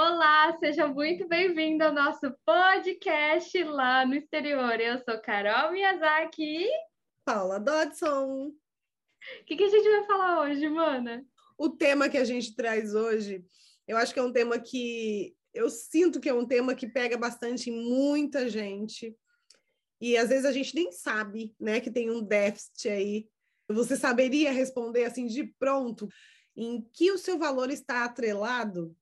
Olá, seja muito bem-vindo ao nosso podcast lá no exterior. Eu sou Carol Miyazaki. Paula Dodson. O que, que a gente vai falar hoje, mana? O tema que a gente traz hoje, eu acho que é um tema que eu sinto que é um tema que pega bastante em muita gente. E às vezes a gente nem sabe, né, que tem um déficit aí. Você saberia responder assim de pronto em que o seu valor está atrelado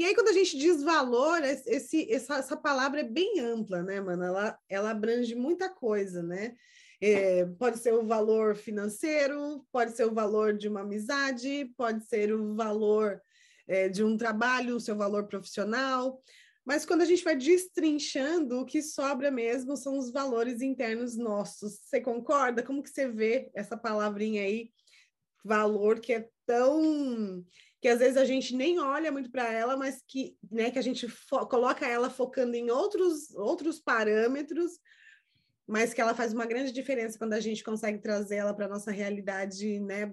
e aí, quando a gente diz valor, esse, essa, essa palavra é bem ampla, né, mano? Ela, ela abrange muita coisa, né? É, pode ser o valor financeiro, pode ser o valor de uma amizade, pode ser o valor é, de um trabalho, o seu valor profissional. Mas quando a gente vai destrinchando, o que sobra mesmo são os valores internos nossos. Você concorda? Como que você vê essa palavrinha aí, valor, que é tão que às vezes a gente nem olha muito para ela, mas que, né, que a gente coloca ela focando em outros, outros parâmetros, mas que ela faz uma grande diferença quando a gente consegue trazer ela para a nossa realidade, né,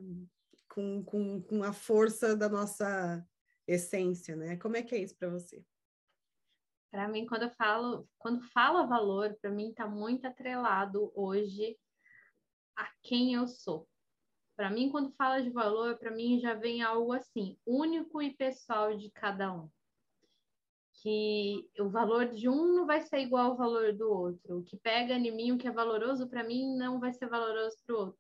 com, com, com a força da nossa essência, né? Como é que é isso para você? Para mim, quando eu falo, quando fala valor, para mim está muito atrelado hoje a quem eu sou. Para mim, quando fala de valor, para mim já vem algo assim, único e pessoal de cada um. Que o valor de um não vai ser igual ao valor do outro. O que pega em mim, o que é valoroso para mim, não vai ser valoroso para o outro.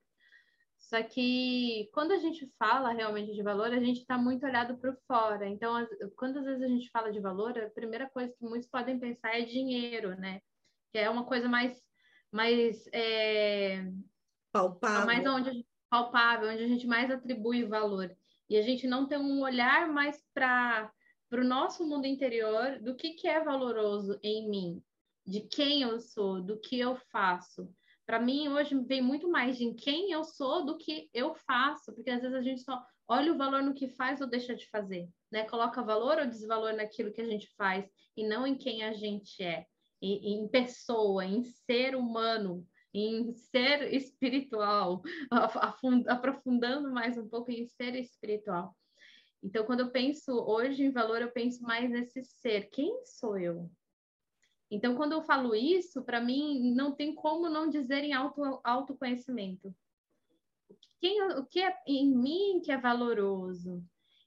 Só que quando a gente fala realmente de valor, a gente está muito olhado para fora. Então, as, quando às vezes a gente fala de valor, a primeira coisa que muitos podem pensar é dinheiro, né? Que é uma coisa mais, mais é, palpável. Mais onde palpável, onde a gente mais atribui valor. E a gente não tem um olhar mais para o nosso mundo interior do que, que é valoroso em mim, de quem eu sou, do que eu faço. Para mim, hoje vem muito mais de quem eu sou do que eu faço, porque às vezes a gente só olha o valor no que faz ou deixa de fazer, né? Coloca valor ou desvalor naquilo que a gente faz e não em quem a gente é, em, em pessoa, em ser humano, em ser espiritual, aprofundando mais um pouco em ser espiritual. Então, quando eu penso hoje em valor, eu penso mais nesse ser. Quem sou eu? Então, quando eu falo isso, para mim, não tem como não dizer em auto, autoconhecimento. Quem, o que é em mim que é valoroso?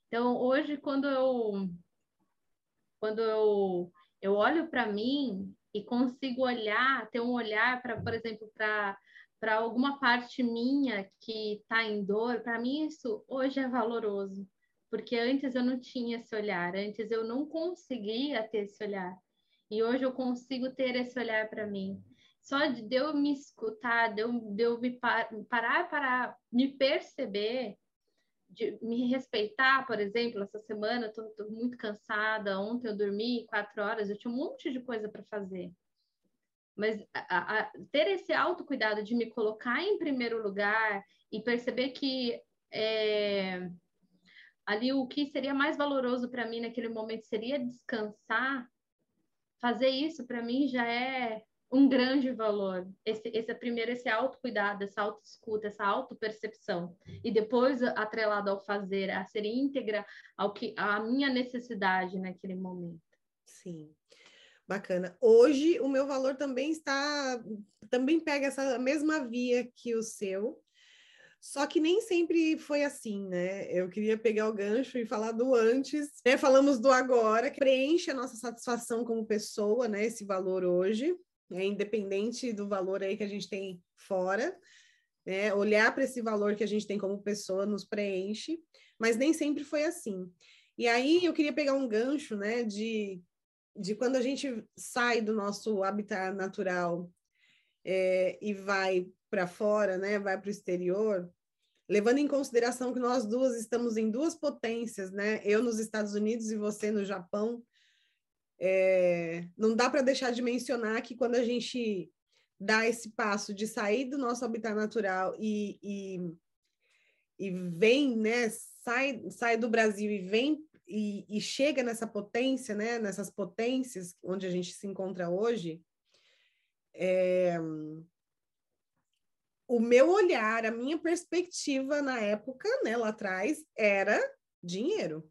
Então, hoje, quando eu, quando eu, eu olho para mim, e consigo olhar, ter um olhar para, por exemplo, para para alguma parte minha que está em dor, para mim isso hoje é valoroso, porque antes eu não tinha esse olhar, antes eu não conseguia ter esse olhar, e hoje eu consigo ter esse olhar para mim. Só de eu me escutar, de eu, de eu me par, parar para me perceber, de me respeitar, por exemplo, essa semana eu tô, tô, muito cansada, ontem eu dormi quatro horas, eu tinha um monte de coisa para fazer. Mas a, a, ter esse autocuidado de me colocar em primeiro lugar e perceber que é, ali o que seria mais valoroso para mim naquele momento seria descansar, fazer isso para mim já é um grande valor. Esse, esse primeiro esse autocuidado, essa autoescuta, essa autopercepção. E depois, atrelado ao fazer, a ser íntegra ao que a minha necessidade naquele momento. Sim. Bacana. Hoje o meu valor também está também pega essa mesma via que o seu. Só que nem sempre foi assim, né? Eu queria pegar o gancho e falar do antes, né? Falamos do agora, que preenche a nossa satisfação como pessoa, né? Esse valor hoje é independente do valor aí que a gente tem fora, né? olhar para esse valor que a gente tem como pessoa nos preenche, mas nem sempre foi assim. E aí eu queria pegar um gancho, né, de, de quando a gente sai do nosso habitat natural é, e vai para fora, né, vai para o exterior, levando em consideração que nós duas estamos em duas potências, né, eu nos Estados Unidos e você no Japão, é, não dá para deixar de mencionar que quando a gente dá esse passo de sair do nosso habitat natural e, e, e vem, né, sai, sai do Brasil e vem e, e, chega nessa potência, né, nessas potências onde a gente se encontra hoje, é, o meu olhar, a minha perspectiva na época, né, lá atrás, era dinheiro.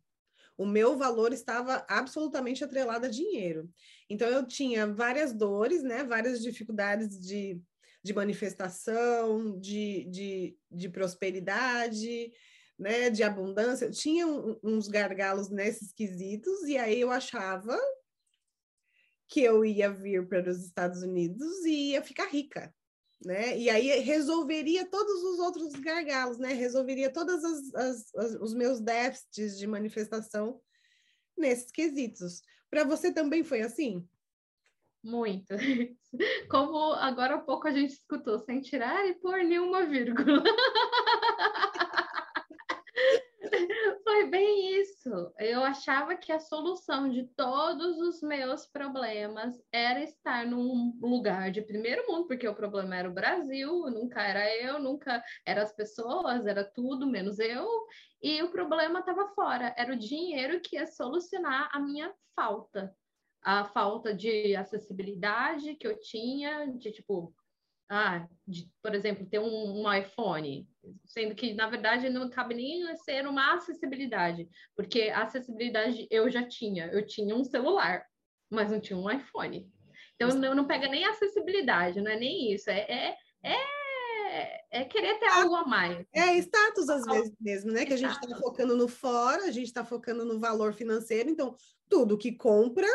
O meu valor estava absolutamente atrelado a dinheiro. Então, eu tinha várias dores, né? Várias dificuldades de, de manifestação, de, de, de prosperidade, né? De abundância. Eu tinha um, uns gargalos nesses quesitos, e aí eu achava que eu ia vir para os Estados Unidos e ia ficar rica né? E aí resolveria todos os outros gargalos, né? Resolveria todos os meus déficits de manifestação nesses quesitos. Para você também foi assim? Muito. Como agora há pouco a gente escutou, sem tirar e pôr nenhuma vírgula. Foi bem isso. Eu achava que a solução de todos os meus problemas era estar num lugar de primeiro mundo, porque o problema era o Brasil, nunca era eu, nunca eram as pessoas, era tudo menos eu. E o problema estava fora, era o dinheiro que ia solucionar a minha falta. A falta de acessibilidade que eu tinha, de tipo, ah, de, por exemplo, ter um, um, iPhone, sendo que, na verdade, não cabe nem ser uma acessibilidade, porque a acessibilidade eu já tinha, eu tinha um celular, mas não tinha um iPhone. Então, não, não pega nem acessibilidade, não é nem isso, é, é, é, é querer ter algo a mais. É status, às vezes mesmo, né? Que a gente está focando no fora, a gente está focando no valor financeiro, então, tudo que compra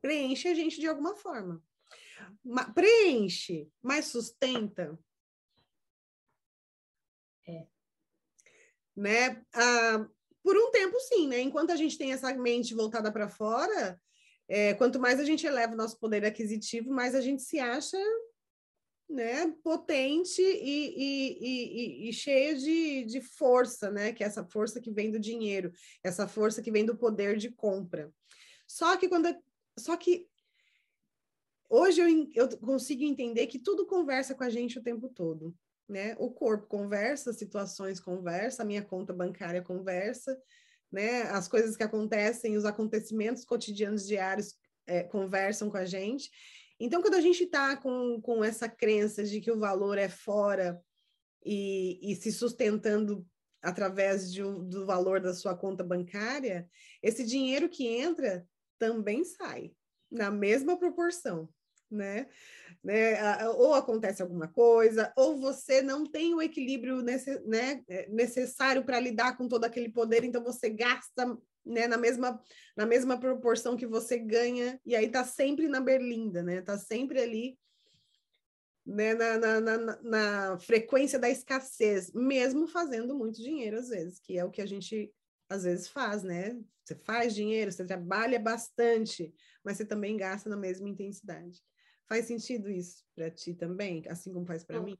preenche a gente de alguma forma preenche, mas sustenta. É. Né? Ah, por um tempo, sim, né? Enquanto a gente tem essa mente voltada para fora, é, quanto mais a gente eleva o nosso poder aquisitivo, mais a gente se acha né, potente e, e, e, e cheio de, de força, né? Que é essa força que vem do dinheiro, essa força que vem do poder de compra. Só que quando só que hoje eu, eu consigo entender que tudo conversa com a gente o tempo todo. Né? O corpo conversa, situações conversa, a minha conta bancária conversa, né? As coisas que acontecem, os acontecimentos cotidianos diários é, conversam com a gente. Então, quando a gente está com, com essa crença de que o valor é fora e, e se sustentando através de, do valor da sua conta bancária, esse dinheiro que entra também sai na mesma proporção né? né? Ou acontece alguma coisa, ou você não tem o equilíbrio nesse, né, é, necessário para lidar com todo aquele poder, então você gasta né, na, mesma, na mesma proporção que você ganha, e aí tá sempre na berlinda, né? Tá sempre ali né, na, na, na, na frequência da escassez, mesmo fazendo muito dinheiro às vezes, que é o que a gente às vezes faz, né? Você faz dinheiro, você trabalha bastante, mas você também gasta na mesma intensidade. Faz sentido isso para ti também, assim como faz para mim?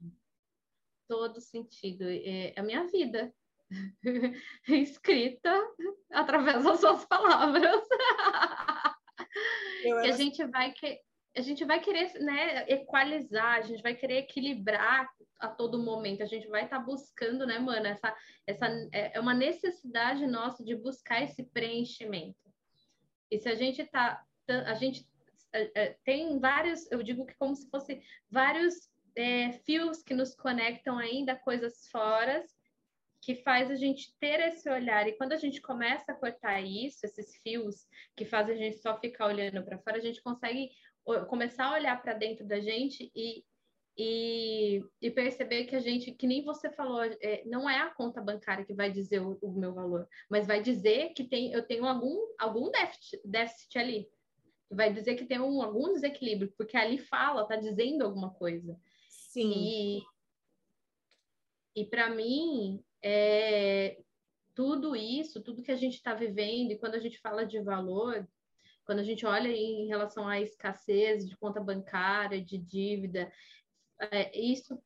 Todo sentido. É a minha vida escrita através das suas palavras. que a gente vai que a gente vai querer né, equalizar, a gente vai querer equilibrar a todo momento, a gente vai estar tá buscando, né, mano, essa, essa é, é uma necessidade nossa de buscar esse preenchimento. E se a gente tá, a gente é, é, tem vários, eu digo que como se fosse vários é, fios que nos conectam ainda coisas fora, que faz a gente ter esse olhar. E quando a gente começa a cortar isso, esses fios que fazem a gente só ficar olhando para fora, a gente consegue começar a olhar para dentro da gente e, e, e, perceber que a gente, que nem você falou, é, não é a conta bancária que vai dizer o, o, meu valor, mas vai dizer que tem, eu tenho algum, algum déficit, déficit ali vai dizer que tem um, algum desequilíbrio, porque ali fala, tá dizendo alguma coisa. Sim. E, e para mim, é, tudo isso, tudo que a gente está vivendo, e quando a gente fala de valor, quando a gente olha em relação à escassez de conta bancária, de dívida, é, isso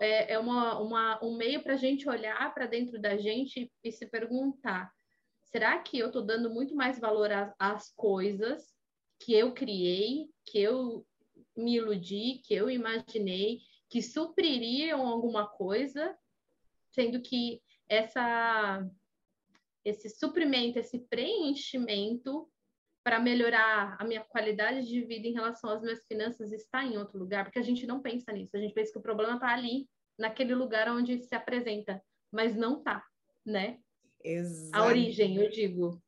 é, é uma, uma, um meio para a gente olhar para dentro da gente e se perguntar: será que eu estou dando muito mais valor às coisas que eu criei, que eu me iludi, que eu imaginei, que supririam alguma coisa, sendo que essa esse suprimento, esse preenchimento para melhorar a minha qualidade de vida em relação às minhas finanças está em outro lugar, porque a gente não pensa nisso, a gente pensa que o problema está ali, naquele lugar onde se apresenta, mas não está, né? Exatamente. A origem, eu digo.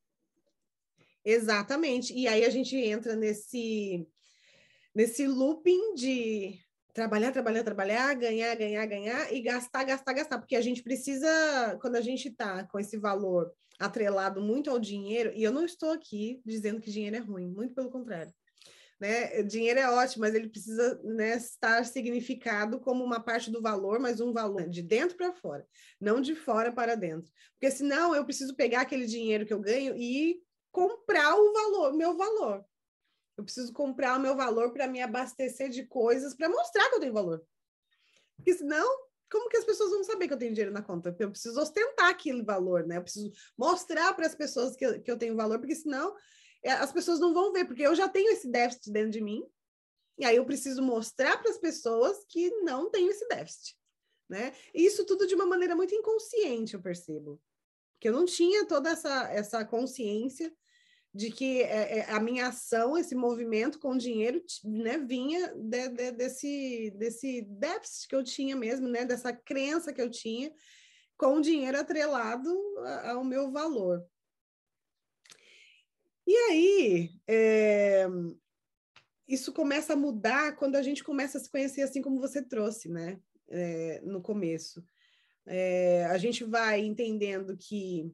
Exatamente. E aí a gente entra nesse nesse looping de trabalhar, trabalhar, trabalhar, ganhar, ganhar, ganhar e gastar, gastar, gastar, porque a gente precisa, quando a gente está com esse valor atrelado muito ao dinheiro, e eu não estou aqui dizendo que dinheiro é ruim, muito pelo contrário. Né? Dinheiro é ótimo, mas ele precisa né, estar significado como uma parte do valor, mas um valor de dentro para fora, não de fora para dentro. Porque senão eu preciso pegar aquele dinheiro que eu ganho e comprar o valor, meu valor. Eu preciso comprar o meu valor para me abastecer de coisas para mostrar que eu tenho valor. Porque senão, como que as pessoas vão saber que eu tenho dinheiro na conta? Eu preciso ostentar aquele valor, né? Eu preciso mostrar para as pessoas que eu, que eu tenho valor, porque senão é, as pessoas não vão ver, porque eu já tenho esse déficit dentro de mim. E aí eu preciso mostrar para as pessoas que não tenho esse déficit, né? E isso tudo de uma maneira muito inconsciente, eu percebo. Porque eu não tinha toda essa, essa consciência de que é, é, a minha ação, esse movimento com dinheiro, né, vinha de, de, desse, desse déficit que eu tinha mesmo, né, dessa crença que eu tinha com o dinheiro atrelado ao meu valor. E aí, é, isso começa a mudar quando a gente começa a se conhecer assim como você trouxe, né, é, no começo. É, a gente vai entendendo que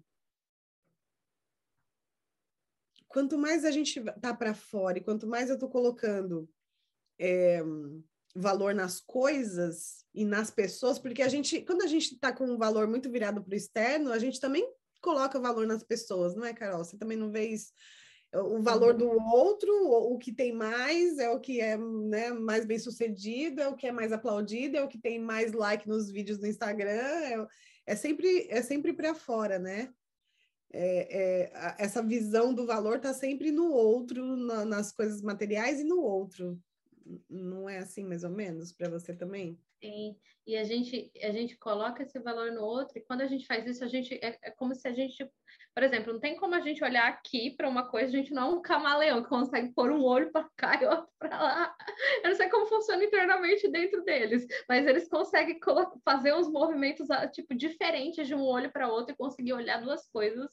quanto mais a gente tá para fora e quanto mais eu estou colocando é, valor nas coisas e nas pessoas, porque a gente, quando a gente está com um valor muito virado para o externo, a gente também coloca valor nas pessoas, não é, Carol? Você também não vê isso? O valor do outro, o que tem mais, é o que é né, mais bem sucedido, é o que é mais aplaudido, é o que tem mais like nos vídeos do Instagram, é, é sempre, é sempre para fora, né? É, é, essa visão do valor está sempre no outro, na, nas coisas materiais e no outro. Não é assim, mais ou menos, para você também? Sim, e a gente, a gente coloca esse valor no outro, e quando a gente faz isso, a gente é, é como se a gente, por exemplo, não tem como a gente olhar aqui para uma coisa, a gente não é um camaleão que consegue pôr um olho para cá e outro para lá. Eu não sei como funciona internamente dentro deles, mas eles conseguem fazer uns movimentos ah, tipo diferentes de um olho para outro e conseguir olhar duas coisas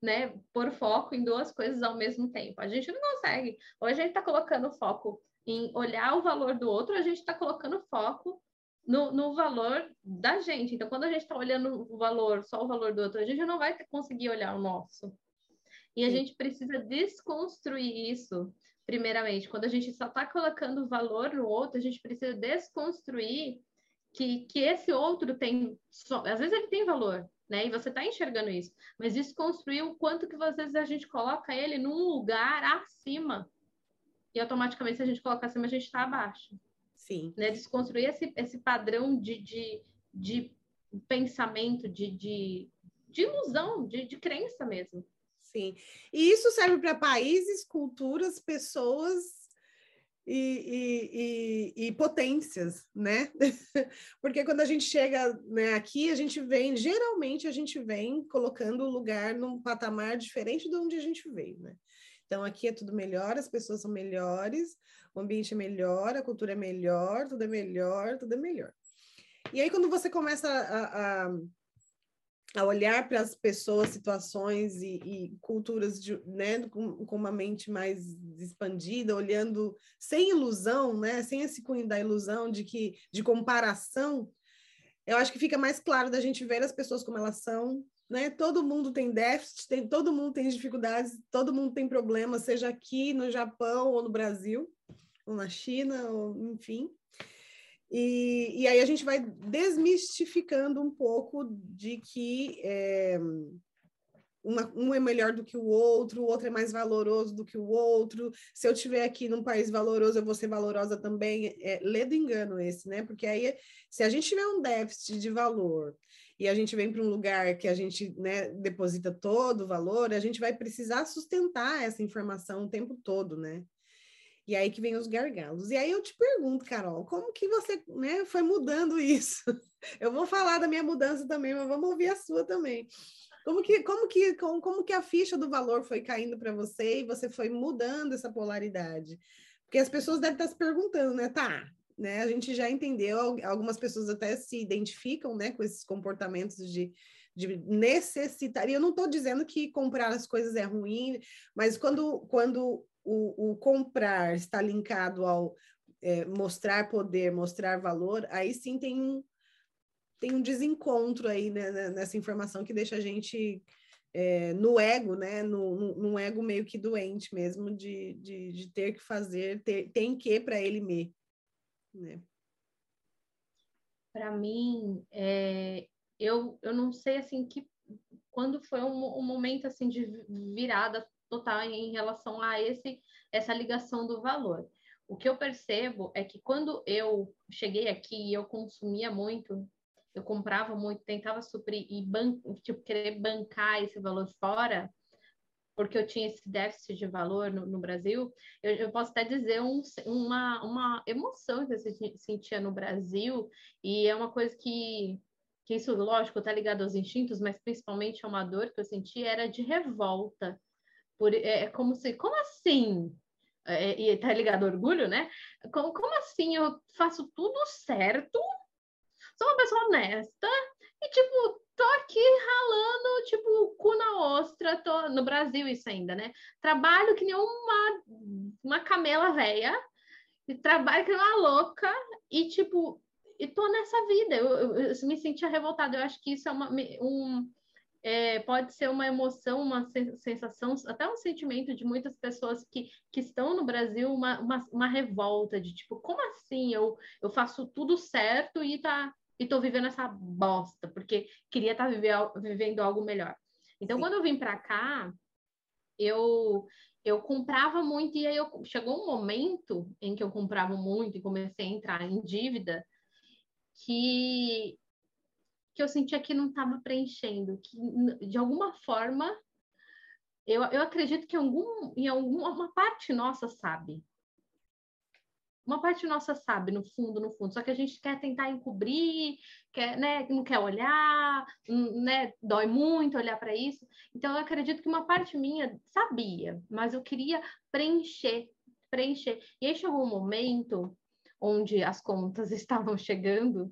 né, por foco em duas coisas ao mesmo tempo. A gente não consegue. Ou a gente está colocando foco em olhar o valor do outro, a gente está colocando foco no, no, valor da gente. Então, quando a gente está olhando o valor, só o valor do outro, a gente não vai conseguir olhar o nosso. E a Sim. gente precisa desconstruir isso, primeiramente. Quando a gente só está colocando valor no outro, a gente precisa desconstruir que, que esse outro tem. Às vezes ele tem valor, né? E você está enxergando isso. Mas isso construiu o quanto que às vezes a gente coloca ele num lugar acima. E automaticamente, se a gente coloca acima, a gente está abaixo. Sim. Né? Desconstruir esse, esse padrão de, de, de pensamento, de, de, de ilusão, de, de crença mesmo. Sim. E isso serve para países, culturas, pessoas e, e, e, potências, né? Porque quando a gente chega né, aqui, a gente vem, geralmente a gente vem colocando o lugar num patamar diferente de onde a gente veio, né? Então aqui é tudo melhor, as pessoas são melhores, o ambiente é melhor, a cultura é melhor, tudo é melhor, tudo é melhor. E aí quando você começa a, a a olhar para as pessoas, situações e, e culturas de, né, com, com, uma mente mais expandida, olhando sem ilusão, né, sem esse cunho da ilusão de que de comparação, eu acho que fica mais claro da gente ver as pessoas como elas são, né? Todo mundo tem déficit, tem, todo mundo tem dificuldades, todo mundo tem problemas, seja aqui no Japão ou no Brasil, ou na China, ou enfim. E, e aí a gente vai desmistificando um pouco de que é, uma, um é melhor do que o outro, o outro é mais valoroso do que o outro. Se eu estiver aqui num país valoroso, eu vou ser valorosa também. É, lê do engano esse, né? Porque aí, se a gente tiver um déficit de valor e a gente vem para um lugar que a gente né, deposita todo o valor, a gente vai precisar sustentar essa informação o tempo todo, né? E aí que vem os gargalos. E aí eu te pergunto, Carol, como que você né, foi mudando isso? Eu vou falar da minha mudança também, mas vamos ouvir a sua também. Como que, como que, como, como que a ficha do valor foi caindo para você e você foi mudando essa polaridade? Porque as pessoas devem estar se perguntando, né? Tá, né? A gente já entendeu, algumas pessoas até se identificam, né, com esses comportamentos de, de necessitar. E eu não estou dizendo que comprar as coisas é ruim, mas quando, quando o, o comprar está linkado ao é, mostrar poder, mostrar valor, aí sim tem um, tem um desencontro aí né, né nessa informação que deixa a gente é, no ego, né? No, no, num ego meio que doente mesmo, de, de, de ter que fazer, ter, tem que para ele me. Né? Para mim, é, eu, eu não sei assim que quando foi um, um momento assim de virada total em relação a esse essa ligação do valor. O que eu percebo é que quando eu cheguei aqui e eu consumia muito, eu comprava muito, tentava suprir e ban tipo, querer bancar esse valor fora, porque eu tinha esse déficit de valor no, no Brasil, eu, eu, posso até dizer um, uma, uma emoção que eu sentia no Brasil, e é uma coisa que, que isso, lógico, está ligado aos instintos, mas principalmente a uma dor que eu senti era de revolta. Por, é, é como se, como assim? É, e tá ligado orgulho, né? Como, como assim eu faço tudo certo sou uma pessoa honesta e, tipo, tô aqui ralando, tipo, cu na ostra, tô no Brasil isso ainda, né? Trabalho que nem uma, uma camela velha, e trabalho que nem uma louca, e, tipo, e tô nessa vida. Eu, eu, eu me sentia revoltada. Eu acho que isso é uma, um, é, pode ser uma emoção, uma sensação, até um sentimento de muitas pessoas que, que estão no Brasil, uma, uma, uma revolta de tipo, como assim eu, eu faço tudo certo e tá, e tô vivendo essa bosta, porque queria estar tá vivendo algo melhor. Então, Sim. quando eu vim para cá, eu eu comprava muito e aí eu, chegou um momento em que eu comprava muito e comecei a entrar em dívida que que eu sentia que não estava preenchendo, que de alguma forma eu, eu acredito que algum, em alguma parte nossa sabe uma parte nossa sabe, no fundo, no fundo, só que a gente quer tentar encobrir, quer, né, não quer olhar, né, dói muito olhar para isso. Então, eu acredito que uma parte minha sabia, mas eu queria preencher, preencher. E aí chegou um momento onde as contas estavam chegando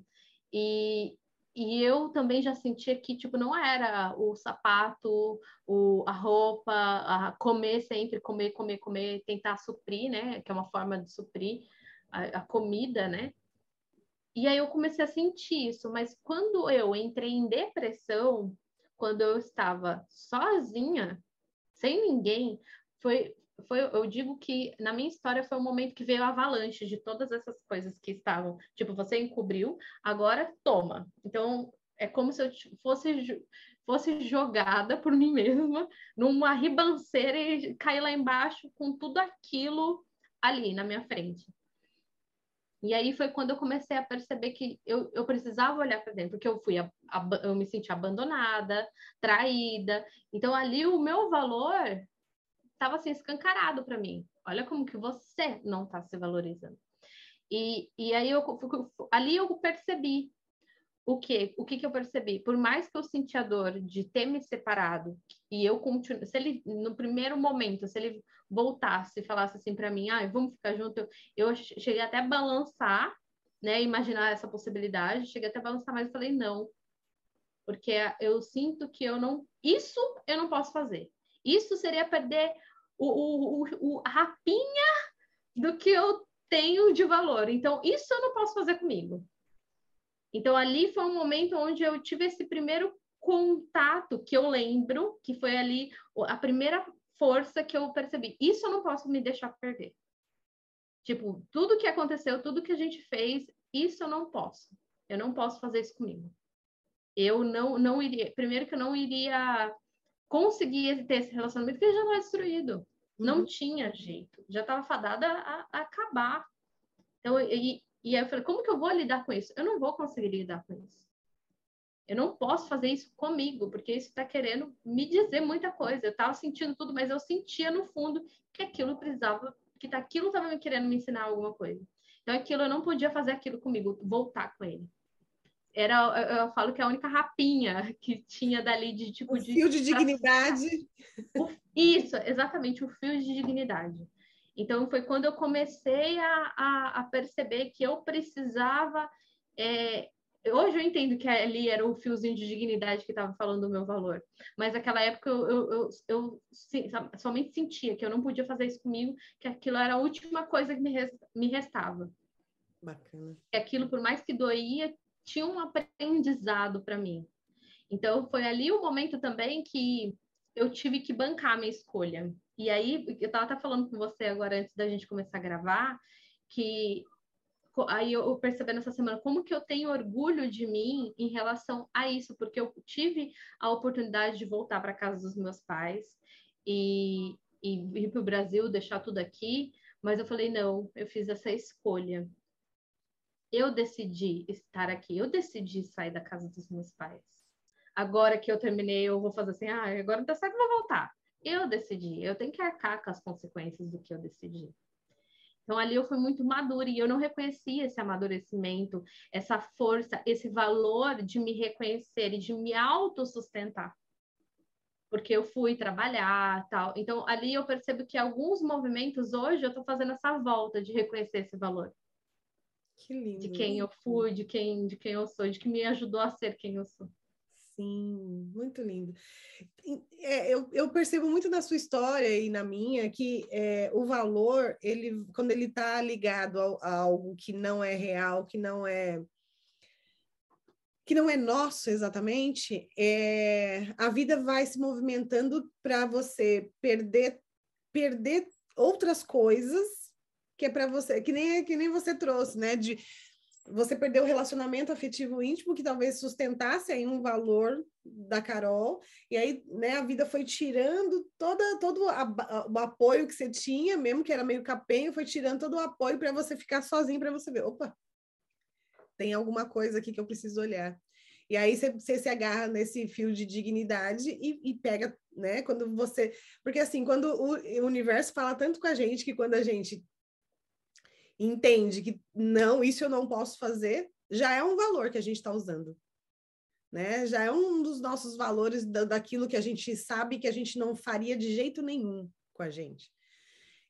e, e eu também já sentia que, tipo, não era o sapato, o, a roupa, a comer sempre, comer, comer, comer, tentar suprir, né? Que é uma forma de suprir a, a comida, né? E aí eu comecei a sentir isso, mas quando eu entrei em depressão, quando eu estava sozinha, sem ninguém, foi, foi, eu digo que na minha história foi o momento que veio a avalanche de todas essas coisas que estavam, tipo, você encobriu, agora toma. Então, é como se eu fosse fosse jogada por mim mesma numa ribanceira e cair lá embaixo com tudo aquilo ali na minha frente. E aí foi quando eu comecei a perceber que eu, eu precisava olhar para dentro, porque eu fui a, a, eu me senti abandonada, traída. Então ali o meu valor estava assim escancarado para mim. Olha como que você não está se valorizando. E, e aí eu ali eu percebi o que o que que eu percebi por mais que eu senti a dor de ter me separado e eu continuo se ele no primeiro momento se ele voltasse e falasse assim para mim ah vamos ficar junto eu, eu cheguei até a balançar né imaginar essa possibilidade cheguei até a balançar mas eu falei não porque eu sinto que eu não isso eu não posso fazer isso seria perder o, o, o, rapinha do que eu tenho de valor então isso eu não posso fazer comigo então, ali foi um momento onde eu tive esse primeiro contato que eu lembro, que foi ali a primeira força que eu percebi. Isso eu não posso me deixar perder. Tipo, tudo que aconteceu, tudo que a gente fez, isso eu não posso. Eu não posso fazer isso comigo. Eu não, não iria. Primeiro que eu não iria conseguir ter esse relacionamento, porque já não é destruído. Não uhum. tinha jeito. Já estava fadada a, a, acabar. Então, e, e aí eu falei, como que eu vou lidar com isso? Eu não vou conseguir lidar com isso. Eu não posso fazer isso comigo, porque isso está querendo me dizer muita coisa. Eu estava sentindo tudo, mas eu sentia no fundo que aquilo precisava, que aquilo estava me querendo me ensinar alguma coisa. Então aquilo eu não podia fazer aquilo comigo, voltar com ele. Era, eu, falo que é a única rapinha que tinha dali de tipo o de fio de dignidade. O, isso, exatamente, o fio de dignidade. Então, foi quando eu comecei a, a, a perceber que eu precisava. É, Hoje eu entendo que ali era o fiozinho de dignidade que estava falando do meu valor. Mas naquela época eu, eu, eu, eu, somente sentia que eu não podia fazer isso comigo, que aquilo era a última coisa que me, me restava. Bacana. Aquilo, por mais que doía, tinha um aprendizado para mim. Então, foi ali o momento também que eu tive que bancar a minha escolha. E aí, eu estava até falando com você agora, antes da gente começar a gravar, que aí eu percebendo essa semana como que eu tenho orgulho de mim em relação a isso, porque eu tive a oportunidade de voltar para casa dos meus pais e, e ir para o Brasil, deixar tudo aqui, mas eu falei, não, eu fiz essa escolha. Eu decidi estar aqui, eu decidi sair da casa dos meus pais. Agora que eu terminei, eu vou fazer assim, ah, agora tá certo, vou voltar. Eu decidi, eu tenho que arcar com as consequências do que eu decidi. Então ali eu fui muito madura e eu não reconhecia esse amadurecimento, essa força, esse valor de me reconhecer e de me autossustentar. Porque eu fui trabalhar, tal. Então ali eu percebo que alguns movimentos hoje eu estou fazendo essa volta de reconhecer esse valor. Que lindo. De quem eu fui, de quem, de quem eu sou, de que me ajudou a ser quem eu sou. Sim, muito lindo. É, eu, eu, percebo muito na sua história e na minha que é, o valor, ele, quando ele está ligado a, a, algo que não é real, que não é que não é nosso exatamente, é, a vida vai se movimentando para você perder perder outras coisas que é para você, que nem que nem você trouxe, né? De você perdeu o relacionamento afetivo íntimo que talvez sustentasse aí um valor da Carol e aí né a vida foi tirando toda todo a, o apoio que você tinha mesmo que era meio capenho foi tirando todo o apoio para você ficar sozinho para você ver opa tem alguma coisa aqui que eu preciso olhar e aí você, se agarra nesse fio de dignidade e, e, pega né quando você porque assim quando o universo fala tanto com a gente que quando a gente entende que não, isso eu não posso fazer, já é um valor que a gente está usando. Né? Já é um dos nossos valores da, daquilo que a gente sabe que a gente não faria de jeito nenhum com a gente.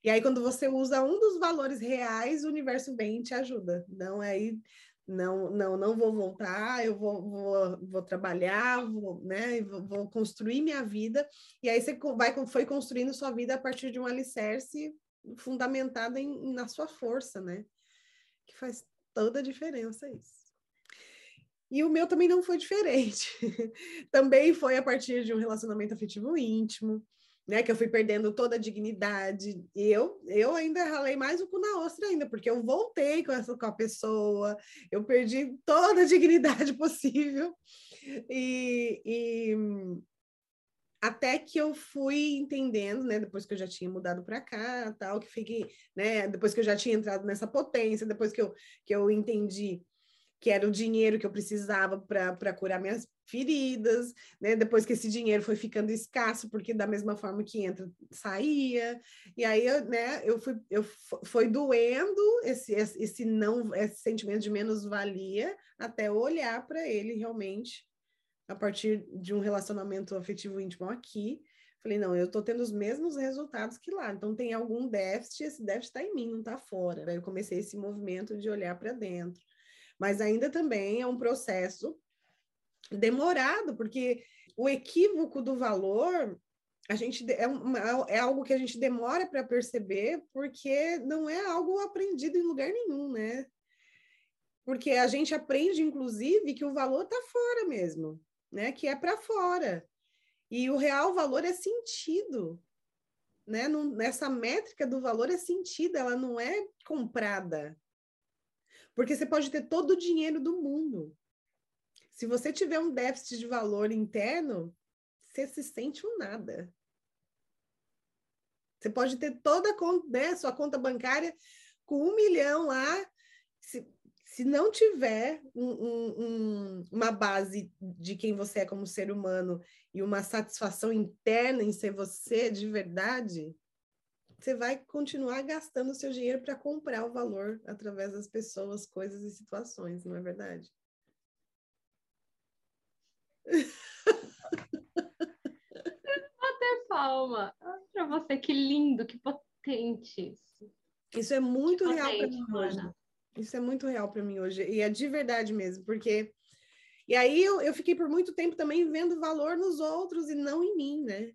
E aí, quando você usa um dos valores reais, o universo vem e te ajuda. Não é aí, não, não, não vou voltar, eu vou, vou, vou trabalhar, vou, né, vou construir minha vida. E aí você vai, foi construindo sua vida a partir de um alicerce fundamentada em, na sua força, né? Que faz toda a diferença isso. E o meu também não foi diferente. também foi a partir de um relacionamento afetivo íntimo, né? Que eu fui perdendo toda a dignidade. E eu, eu ainda ralei mais o cu na ostra ainda, porque eu voltei com essa com a pessoa, eu perdi toda a dignidade possível. E, e, até que eu fui entendendo, né, depois que eu já tinha mudado para cá, tal, que fiquei, né, depois que eu já tinha entrado nessa potência, depois que eu, que eu entendi que era o dinheiro que eu precisava para curar minhas feridas, né? Depois que esse dinheiro foi ficando escasso, porque da mesma forma que entra, saía. E aí, né, eu fui, eu foi doendo esse, esse não, esse sentimento de menos-valia, até olhar para ele realmente a partir de um relacionamento afetivo íntimo aqui. Falei, não, eu estou tendo os mesmos resultados que lá, então tem algum déficit, esse déficit está em mim, não está fora. Aí eu comecei esse movimento de olhar para dentro. Mas ainda também é um processo demorado, porque o equívoco do valor a gente é, uma, é algo que a gente demora para perceber, porque não é algo aprendido em lugar nenhum, né? Porque a gente aprende, inclusive, que o valor está fora mesmo né? Que é para fora. E o real valor é sentido, né? nessa métrica do valor é sentido, ela não é comprada. Porque você pode ter todo o dinheiro do mundo. Se você tiver um déficit de valor interno, você se sente um nada. Você pode ter toda a conta, né, sua conta bancária com um milhão lá. Se, se não tiver um, um, uma base de quem você é como ser humano e uma satisfação interna em ser você de verdade, você vai continuar gastando o seu dinheiro para comprar o valor através das pessoas, coisas e situações, não é verdade? Bater palma para você, que lindo, que potente isso. Isso é muito que real para mim hoje. Isso é muito real para mim hoje. E é de verdade mesmo, porque E aí eu, eu fiquei por muito tempo também vendo valor nos outros e não em mim, né?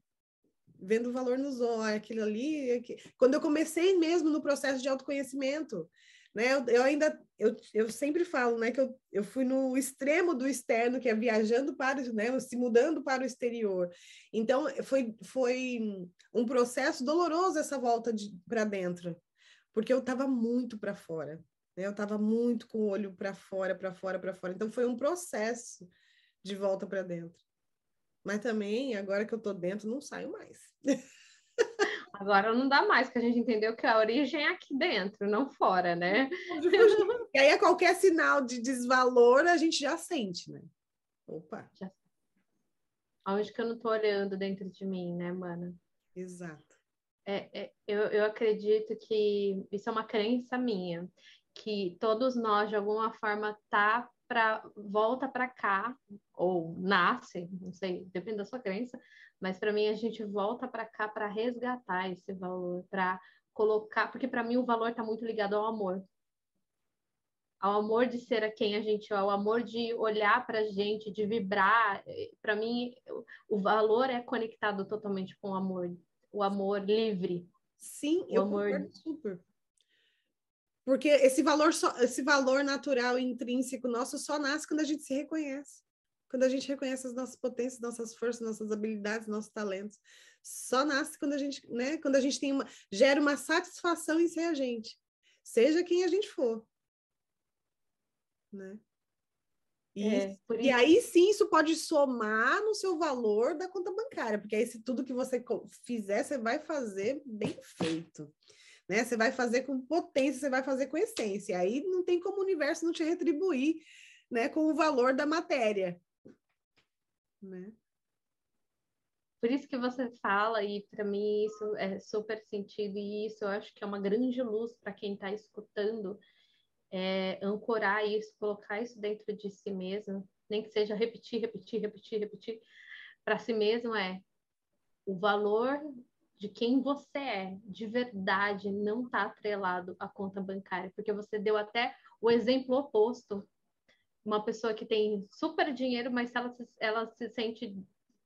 Vendo valor nos outros, aquilo ali. Quando eu comecei mesmo no processo de autoconhecimento, né? Eu, eu, ainda, eu, eu sempre falo, né, que eu, eu fui no extremo do externo, que é viajando para, né, se mudando para o exterior. Então, foi, foi um processo doloroso essa volta para dentro, porque eu estava muito para fora? Eu estava muito com o olho para fora, para fora, para fora. Então, foi um processo de volta para dentro. Mas também, agora que eu estou dentro, não saio mais. Agora não dá mais, que a gente entendeu que a origem é aqui dentro, não fora, né? E aí, a qualquer sinal de desvalor, a gente já sente, né? Opa! Já. Aonde que eu não tô olhando dentro de mim, né, mana? Exato. É, é, eu, eu acredito que isso é uma crença minha, que todos nós, de alguma forma, tá para volta para cá, ou nasce, não sei, depende da sua crença, mas para mim a gente volta para cá para resgatar esse valor, para colocar, porque para mim o valor está muito ligado ao amor. Ao amor de ser a quem a gente é, ao amor de olhar para a gente, de vibrar. Para mim, o valor é conectado totalmente com o amor, o amor livre. Sim, o eu amor... super. Porque esse valor, só, esse valor natural e intrínseco nosso só nasce quando a gente se reconhece. Quando a gente reconhece as nossas potências, nossas forças, nossas habilidades, nossos talentos. Só nasce quando a gente, né? Quando a gente tem uma, gera uma satisfação em ser a gente. Seja quem a gente for. Né? E, é, e aí sim isso pode somar no seu valor da conta bancária, porque aí se tudo que você fizer, você vai fazer bem feito né? Você vai fazer com potência, você vai fazer com essência. Aí não tem como o universo não te retribuir, né, com o valor da matéria, né? Por isso que você fala, e para mim isso é super sentido, e isso eu acho que é uma grande luz para quem está escutando, é, ancorar isso, colocar isso dentro de si mesmo, nem que seja repetir, repetir, repetir, repetir, para si mesmo é o valor de quem você é, de verdade, não está atrelado à conta bancária, porque você deu até o exemplo oposto. Uma pessoa que tem super dinheiro, mas ela se, ela se sente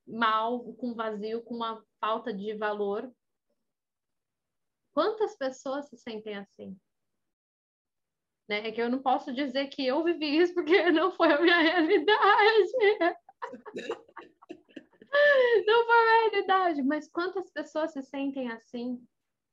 mal, com vazio, com uma falta de valor. Quantas pessoas se sentem assim? Né? É que eu não posso dizer que eu vivi isso porque não foi a minha realidade. Não foi a realidade, mas quantas pessoas se sentem assim?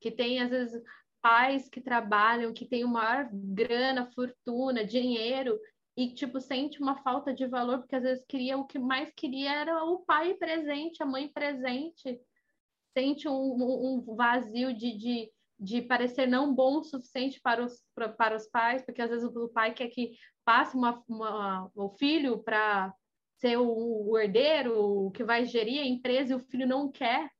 Que tem, às vezes, pais que trabalham, que têm maior grana, fortuna, dinheiro, e, tipo, sente uma falta de valor, porque às vezes queria, o que mais queria era o pai presente, a mãe presente. Sente um, um vazio de, de, de parecer não bom o suficiente para os, para, para os pais, porque às vezes o pai quer que passe uma, uma, o filho para ser o, o herdeiro, que vai gerir a empresa e o filho não quer?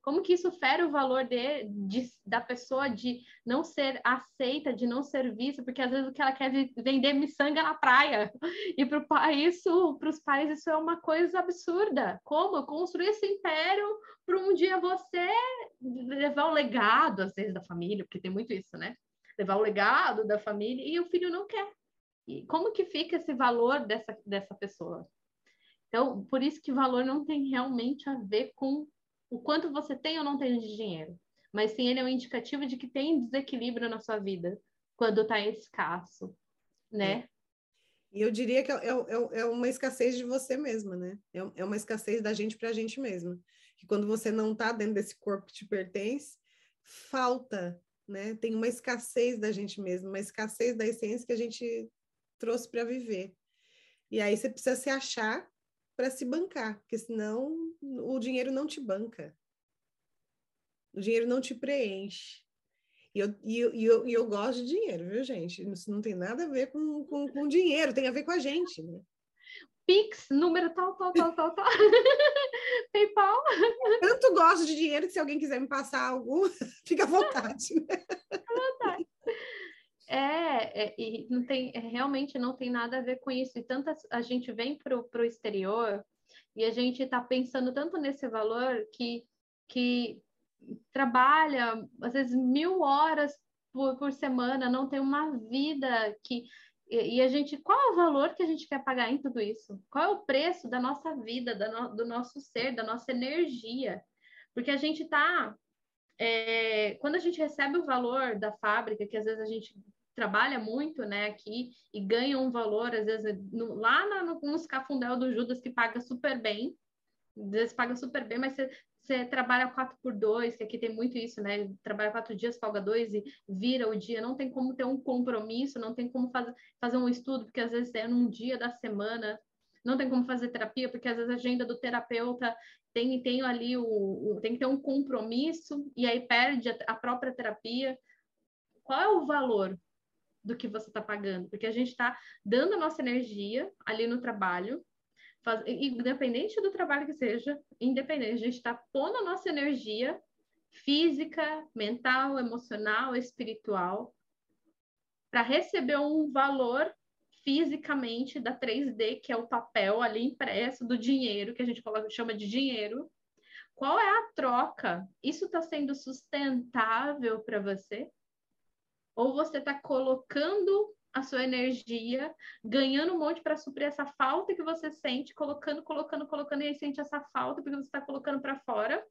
Como que isso fere o valor de, de, da pessoa de não ser aceita, de não ser vista, porque às vezes o que ela quer é vender miçanga na praia. E para isso, para os pais, isso é uma coisa absurda. Como construir esse império para um dia você levar o legado, às vezes, da família, porque tem muito isso, né? Levar o legado da família e o filho não quer. E como que fica esse valor dessa, dessa pessoa? Então, por isso que valor não tem realmente a ver com o quanto você tem ou não tem de dinheiro, mas sim ele é um indicativo de que tem desequilíbrio na sua vida quando está escasso, né? É. E eu diria que é, é, é, uma escassez de você mesma, né? É, é uma escassez da gente para a gente mesma. Que quando você não está dentro desse corpo que te pertence, falta, né? Tem uma escassez da gente mesma, uma escassez da essência que a gente trouxe para viver. E aí você precisa se achar para se bancar, porque senão o dinheiro não te banca. O dinheiro não te preenche. E eu, e eu, e eu, e eu gosto de dinheiro, viu, gente? Isso não tem nada a ver com, com, com dinheiro, tem a ver com a gente, né? Pix, número tal, tal, tal, tal, tal. PayPal. Tanto gosto de dinheiro que se alguém quiser me passar algum, fica à vontade. Né? É, é, e não tem, é, realmente não tem nada a ver com isso. E tanto a, a gente vem para o exterior e a gente está pensando tanto nesse valor que, que trabalha, às vezes, mil horas por, por semana, não tem uma vida que E, e, a gente, qual é o valor que a gente quer pagar em tudo isso? Qual é o preço da nossa vida, da no, do nosso ser, da nossa energia? Porque a gente está. É, quando a gente recebe o valor da fábrica, que às vezes a gente trabalha muito né, aqui e ganha um valor, às vezes, no, lá no, nos cafundel do Judas, que paga super bem, às vezes paga super bem, mas você, você trabalha quatro por dois, que aqui tem muito isso, né? Trabalha quatro dias, folga dois e vira o dia. Não tem como ter um compromisso, não tem como fazer, fazer um estudo, porque às vezes é num dia da semana. Não tem como fazer terapia, porque às vezes a agenda do terapeuta tem, tem ali o, o tem que ter um compromisso e aí perde a, a própria terapia. Qual é o valor do que você está pagando? Porque a gente está dando a nossa energia ali no trabalho, faz, independente do trabalho que seja, independente, a gente está pondo a nossa energia física, mental, emocional, espiritual, para receber um valor fisicamente da 3D, que é o papel ali impresso do dinheiro, que a gente chama de dinheiro. Qual é a troca? Isso está sendo sustentável para você? Ou você está colocando a sua energia, ganhando um monte para suprir essa falta que você sente, colocando, colocando, colocando, e aí sente essa falta porque você está colocando para fora,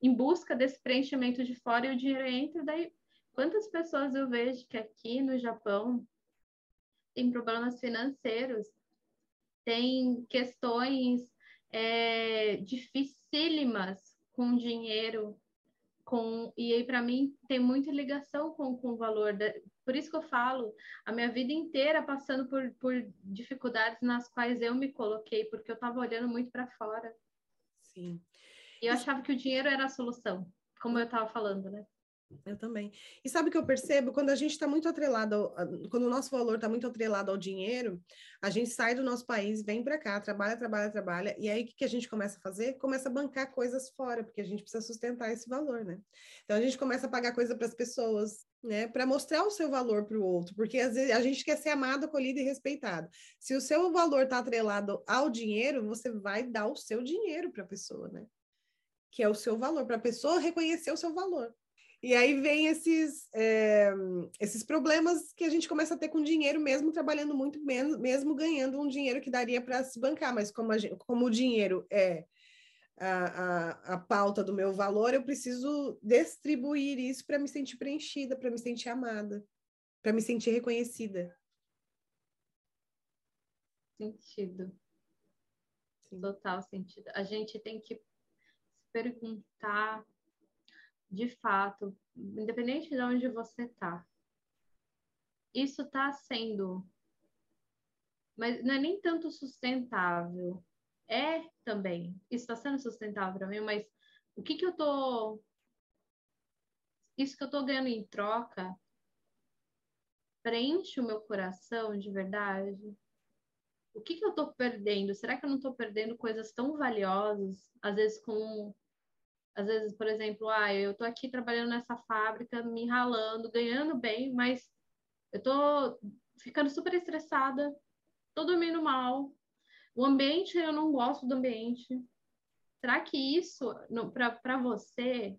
em busca desse preenchimento de fora e o dinheiro entra. Daí, quantas pessoas eu vejo que aqui no Japão tem problemas financeiros, tem questões é, dificílimas com dinheiro, com e aí para mim tem muita ligação com, com o valor da, por isso que eu falo, a minha vida inteira passando por, por dificuldades nas quais eu me coloquei, porque eu estava olhando muito para fora. Sim. E eu achava que o dinheiro era a solução, como eu estava falando, né? Eu também. E sabe o que eu percebo? Quando a gente está muito atrelado, quando o nosso valor está muito atrelado ao dinheiro, a gente sai do nosso país, vem para cá, trabalha, trabalha, trabalha, e aí o que, que a gente começa a fazer? Começa a bancar coisas fora, porque a gente precisa sustentar esse valor, né? Então a gente começa a pagar coisa para as pessoas, né? Para mostrar o seu valor para o outro, porque às vezes a gente quer ser amado, acolhido e respeitado. Se o seu valor está atrelado ao dinheiro, você vai dar o seu dinheiro para a pessoa, né? Que é o seu valor, para a pessoa reconhecer o seu valor. E aí vem esses, é, esses problemas que a gente começa a ter com dinheiro, mesmo trabalhando muito menos, mesmo ganhando um dinheiro que daria para se bancar, mas como, gente, como o dinheiro é a, a, a pauta do meu valor, eu preciso distribuir isso para me sentir preenchida, para me sentir amada, para me sentir reconhecida. Sentido. Total sentido. A gente tem que se perguntar de fato, independente de onde você está, isso está sendo, mas não é nem tanto sustentável, é também, isso está sendo sustentável para mim, mas o que que eu tô, isso que eu tô ganhando em troca, preenche o meu coração de verdade? O que que eu tô perdendo? Será que eu não tô perdendo coisas tão valiosas, às vezes com às vezes, por exemplo, ah, eu estou aqui trabalhando nessa fábrica, me ralando, ganhando bem, mas eu estou ficando super estressada, estou dormindo mal. O ambiente, eu não gosto do ambiente. Será que isso, para você,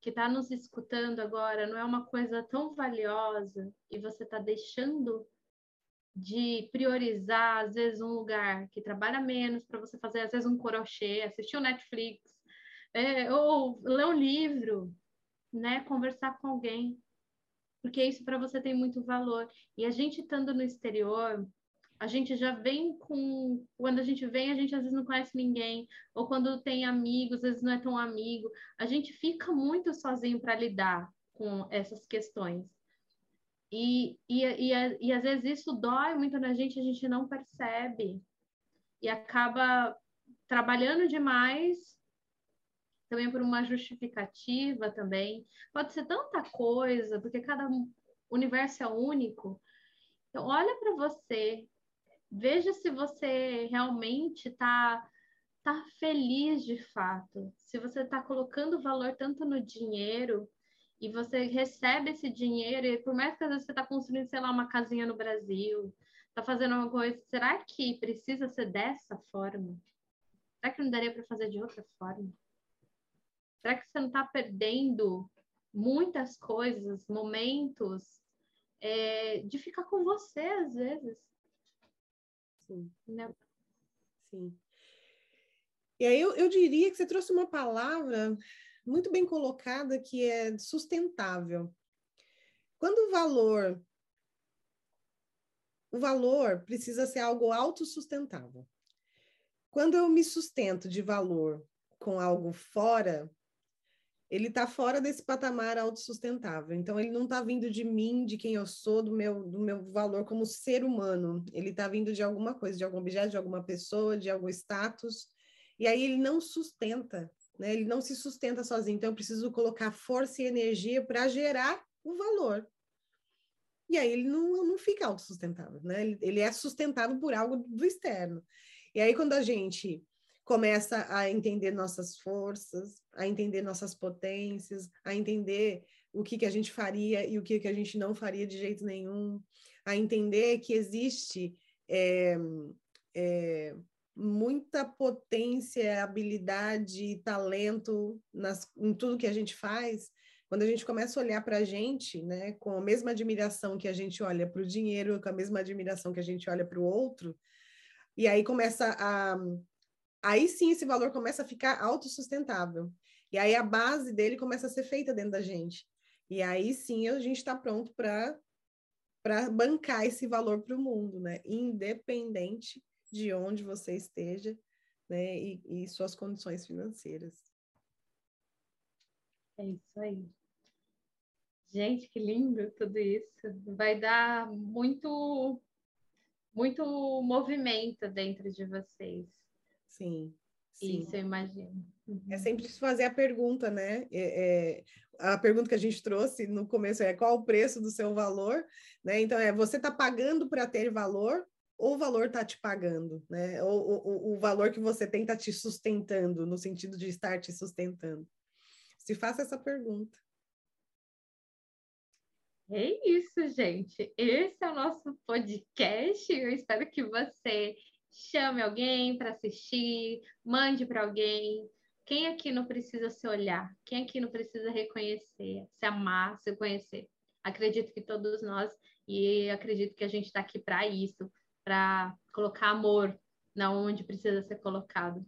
que está nos escutando agora, não é uma coisa tão valiosa e você está deixando de priorizar, às vezes, um lugar que trabalha menos para você fazer, às vezes, um crochê, assistir o Netflix, é, ou ler um livro, né? Conversar com alguém, porque isso para você tem muito valor. E a gente estando no exterior, a gente já vem com. Quando a gente vem, a gente às vezes não conhece ninguém, ou quando tem amigos, às vezes não é tão amigo. A gente fica muito sozinho para lidar com essas questões. E, e, e, e às vezes isso dói muito na gente, a gente não percebe. E acaba trabalhando demais também por uma justificativa também. Pode ser tanta coisa, porque cada universo é único. Então, olha para você, veja se você realmente está tá feliz de fato. Se você está colocando valor tanto no dinheiro e você recebe esse dinheiro, e por mais que às vezes você está construindo, sei lá, uma casinha no Brasil, está fazendo uma coisa, será que precisa ser dessa forma? Será que não daria para fazer de outra forma? Será que você não está perdendo muitas coisas, momentos, é, de ficar com você às vezes. Sim. Né? Sim. E aí eu, eu diria que você trouxe uma palavra muito bem colocada que é sustentável. Quando o valor o valor precisa ser algo autossustentável. Quando eu me sustento de valor com algo fora, ele está fora desse patamar autossustentável. Então, ele não está vindo de mim, de quem eu sou, do meu, do meu valor como ser humano. Ele está vindo de alguma coisa, de algum objeto, de alguma pessoa, de algum status. E aí ele não sustenta, né? Ele não se sustenta sozinho. Então, eu preciso colocar força e energia para gerar o valor. E aí ele não, não fica autossustentável, né? Ele, ele é sustentado por algo do externo. E aí, quando a gente começa a entender nossas forças, a entender nossas potências, a entender o que, que a gente faria e o que, que a gente não faria de jeito nenhum, a entender que existe é, é, muita potência, habilidade, talento nas, em tudo que a gente faz, quando a gente começa a olhar para a gente, né, com a mesma admiração que a gente olha para o dinheiro, com a mesma admiração que a gente olha para o outro, e aí começa a. Aí sim esse valor começa a ficar autossustentável. E aí a base dele começa a ser feita dentro da gente. E aí sim a gente está pronto para para bancar esse valor para o mundo, né? Independente de onde você esteja, né? E, e suas condições financeiras. É isso aí. Gente, que lindo tudo isso. Vai dar muito, muito movimento dentro de vocês. Sim. Sim. Isso, eu imagino. Uhum. É sempre fazer a pergunta, né? É, é, a pergunta que a gente trouxe no começo é qual o preço do seu valor, né? Então, é você está pagando para ter valor ou o valor está te pagando, né? Ou, ou, o valor que você tem está te sustentando, no sentido de estar te sustentando. Se faça essa pergunta. É isso, gente. Esse é o nosso podcast. Eu espero que você chame alguém para assistir, mande para alguém. Quem aqui não precisa se olhar? Quem aqui não precisa reconhecer, se amar, se conhecer? Acredito que todos nós, e acredito que a gente está aqui para isso, para colocar amor na onde precisa ser colocado.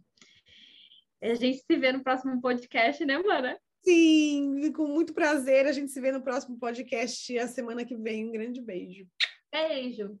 A gente se vê no próximo podcast, né, Mana? Sim, com muito prazer. A gente se vê no próximo podcast a semana que vem. Um grande beijo. Beijo.